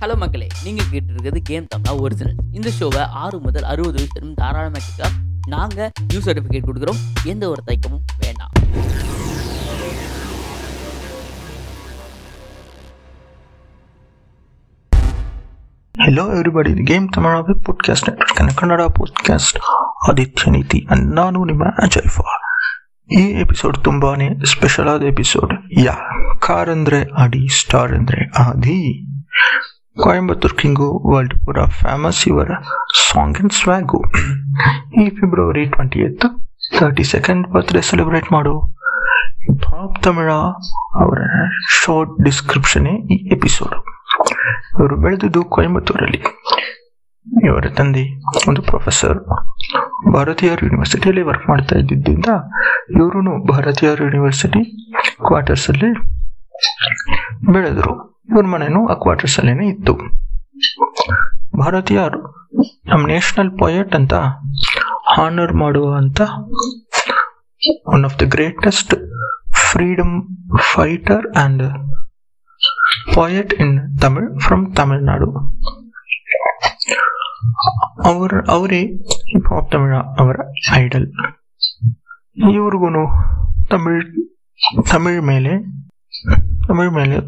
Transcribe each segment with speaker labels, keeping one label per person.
Speaker 1: Hello மக்களே. நீங்கள் கேட்டு இருக்கிறது கேம் தமிழா ஒரிஜினல் இந்த ஷோவை ஆறு முதல் அறுபது வயசு தாராளமாக கேட்க நாங்கள் நியூ சர்டிஃபிகேட் கொடுக்குறோம். எந்த ஒரு தயக்கமும் வேண்டாம்.
Speaker 2: Hello everybody, game Game Tamara Podcast Network. and Kannada Podcast? Aditya Niti and Nanu ಈ ಎಪಿಸೋಡ್ ತುಂಬಾನೇ ಸ್ಪೆಷಲ್ ಆದ ಎಪಿಸೋಡ್. ಯಾ? ಕಾರ್ ಅಂದ್ರೆ ಅಡಿ, ಸ್ಟಾರ್ ಅಂದ್ರೆ ಆದಿ. ಕೊಯಂಬತ್ತೂರ್ ಕಿಂಗು ವರ್ಲ್ಡ್ ಪೂರ ಫೇಮಸ್ ಇವರ ಸಾಂಗ್ ಅಂಡ್ ಸ್ವಾಗು ಈ February twenty eighth thirty second birthday celebrate ಮಾಡು. ಬಾಬ್ ತಮಿಳ ಅವರ ಶಾರ್ಟ್ ಡಿಸ್ಕ್ರಿಪ್ಷನ್ ಈ ಎಪಿಸೋಡ್ ಇವರು ಬೆಳೆದಿದ್ದು ಕೊಯಂಬತ್ತೂರಲ್ಲಿ. ಇವರ ತಂದೆ, ಒಂದು ಪ್ರೊಫೆಸರ್ ಭಾರತೀಯರ್ ಯೂನಿವರ್ಸಿಟಿಯಲ್ಲಿ ವರ್ಕ್ ಮಾಡ್ತಾ ಇದ್ದಿದ್ದರಿಂದ ಇವರು ಭಾರತೀಯರ್ ಯೂನಿವರ್ಸಿಟಿ ಕ್ವಾರ್ಟರ್ಸ್ ಅಲ್ಲಿ ಬೆಳೆದ್ರು ಇವ್ರ ಮನೆನೂ ಆ ಕ್ವಾರ್ಟರ್ಸ್ ಅಲ್ಲೇನೆ ಇತ್ತು ಭಾರತೀಯರ್ ನಮ್ಮ ನ್ಯಾಷನಲ್ ಪೊಯೆಟ್ ಅಂತ ಹಾನರ್ ಮಾಡುವಂತ one of the greatest freedom fighter and poet in Tamil from Nadu. ಅವರ, ಅವರೇ ಹಿಪ್ ಹಾಪ್ ತಮಿಳ ಅವರ ಐಡಲ್ ಇವ್ರಿಗೂ ತಮಿಳ್ ತಮಿಳ್ ಮೇಲೆ ತಮಿಳ್ ಮೇಲೆ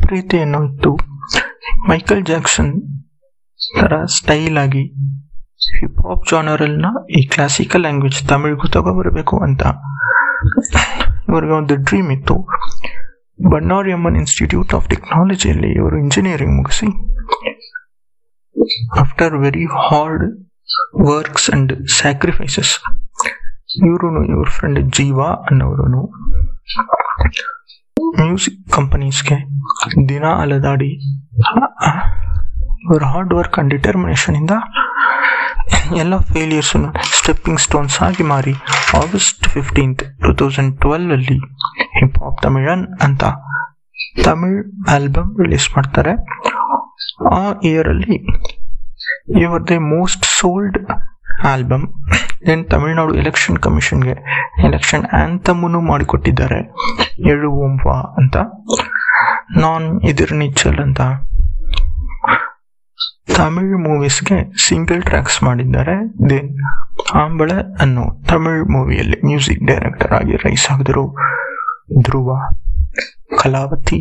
Speaker 2: ಪ್ರೀತಿಯನ್ನು ಇತ್ತು ಮೈಕಲ್ ಜಾಕ್ಸನ್ ತರ ಸ್ಟೈಲ್ ಆಗಿ ಹಿಪ್ ಹಾಪ್ ಜಾನರಲ್ನ ಈ ಕ್ಲಾಸಿಕಲ್ ಲ್ಯಾಂಗ್ವೇಜ್ ತಮಿಳ್ಗೂ ತಗೊಬರಬೇಕು ಅಂತ ಇವ್ರಿಗೆ ಒಂದು ಡ್ರೀಮ್ ಇತ್ತು. ಬಣ್ಣಾರಿ ಅಮ್ಮನ್ ಇನ್ಸ್ಟಿಟ್ಯೂಟ್ ಆಫ್ ಟೆಕ್ನಾಲಜಿಯಲ್ಲಿ ಇವರು ಇಂಜಿನಿಯರಿಂಗ್ ಮುಗಿಸಿ after very hard works and sacrifices. ಇವರು ಇವ್ರ ಫ್ರೆಂಡ್ ಜೀವ ಅನ್ನೋರು ಮ್ಯೂಸಿಕ್ ಕಂಪನೀಸ್ಗೆ ದಿನ ಅಲದಾಡಿ, ಇವ್ರ ಹಾರ್ಡ್ ವರ್ಕ್ ಅಂಡ್ ಡಿಟರ್ಮಿನೇಷನ್ ಇಂದ ಎಲ್ಲ ಫೇಲಿಯರ್ಸ್ ಸ್ಟೆಪ್ಪಿಂಗ್ ಸ್ಟೋನ್ಸ್ ಆಗಿ ಮಾರಿ August fifteenth two thousand twelve ಅಲ್ಲಿ ಹಿಪ್ ಹಾಪ್ ತಮಿಳನ್ ಅಂತ ತಮಿಳ್ ಆಲ್ಬಮ್ ರಿಲೀಸ್ ಮಾಡ್ತಾರೆ ಆ ಇಯರ್ ಅಲ್ಲಿ ಇವರದೇ most sold album then Tamil Nadu election ಕಮಿಷನ್ಗೆ election ಆಂಥಮನ್ನು ಮಾಡಿಕೊಟ್ಟಿದ್ದಾರೆ ಏಳು ಓಂಫ ಅಂತ ನಾನ್ ಇದಿರ್ ನಿಚ್ಚಲ್ ಅಂತ ತಮಿಳ್ ಮೂವೀಸ್ಗೆ ಸಿಂಗಲ್ ಟ್ರ್ಯಾಕ್ಸ್ ಮಾಡಿದ್ದಾರೆ ದೆನ್ ಆಂಬಳೆ ಅನ್ನೋ ತಮಿಳ್ ಮೂವಿಯಲ್ಲಿ ಮ್ಯೂಸಿಕ್ ಡೈರೆಕ್ಟರ್ ಆಗಿ ರೈಸ್ ಆಗಿದ್ರು. ಧ್ರುವ ಕಲಾವತಿ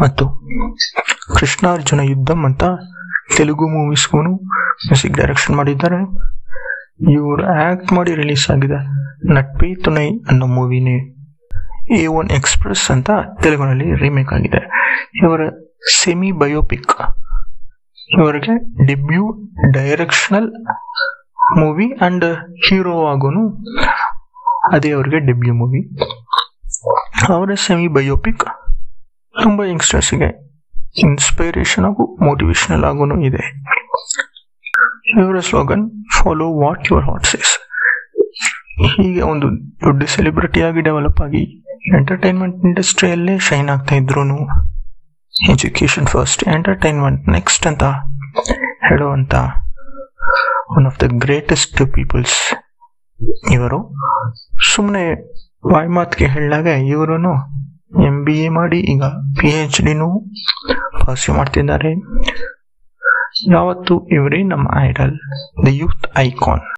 Speaker 2: ಮತ್ತು ಕೃಷ್ಣಾರ್ಜುನ ಯುದ್ಧಂ ಅಂತ ತೆಲುಗು ಮೂವೀಸ್ಗೂ ಮ್ಯೂಸಿಕ್ ಡೈರೆಕ್ಷನ್ ಮಾಡಿದ್ದಾರೆ. ಇವರು ಆಕ್ಟ್ ಮಾಡಿ ರಿಲೀಸ್ ಆಗಿದೆ ನಟ್ಪಿ ತುನೈ ಅನ್ನೋ ಮೂವಿನೇ ಎ ಒನ್ ಎಕ್ಸ್ಪ್ರೆಸ್ ಅಂತ ತೆಲುಗಿನಲ್ಲಿ ರೀಮೇಕ್ ಆಗಿದೆ. ಇವರ ಸೆಮಿ ಬಯೋಪಿಕ್ ಇವರಿಗೆ debut directional movie and hero ಆಗೋನು ಅದೇ ಅವ್ರಿಗೆ ಡೆಬ್ಯೂ ಮೂವಿ. ಅವರ ಸೆಮಿ ಬಯೋಪಿಕ್ ತುಂಬ ಯಂಗ್ಸ್ಟರ್ಸ್ಗೆ ಇನ್ಸ್ಪೈರೇಷನ್ ಹಾಗೂ ಮೋಟಿವೇಶನಲ್ ಆಗೂ ಇದೆ. ಇವರ slogan follow what your heart says ಹೀಗೆ ಒಂದು ದೊಡ್ಡ ಸೆಲೆಬ್ರಿಟಿ ಆಗಿ ಡೆವಲಪ್ ಆಗಿ ಎಂಟರ್ಟೈನ್ಮೆಂಟ್ ಇಂಡಸ್ಟ್ರಿಯಲ್ಲೇ ಶೈನ್ ಆಗ್ತಾ ಇದ್ರು ಎಜುಕೇಶನ್ ಫಸ್ಟ್ ಎಂಟರ್ಟೈನ್ಮೆಂಟ್ ನೆಕ್ಸ್ಟ್ ಅಂತ ಹೇಳುವಂತ one of the greatest peoples ಇವರು. ಸುಮ್ಮನೆ ವಾಯ್ಮಾತ್ಗೆ ಹೇಳಿದಾಗ ಇವರು ಎಂ ಬಿ ಎ ಮಾಡಿ ಈಗ ಪಿ ಎಚ್ ಡಿನೂ ಪರ್ಸ್ಯೂ ಮಾಡ್ತಿದ್ದಾರೆ. ಯಾವತ್ತು ಇವರೇ ನಮ್ಮ ಐಡಲ್ ದ ಯೂತ್ ಐಕಾನ್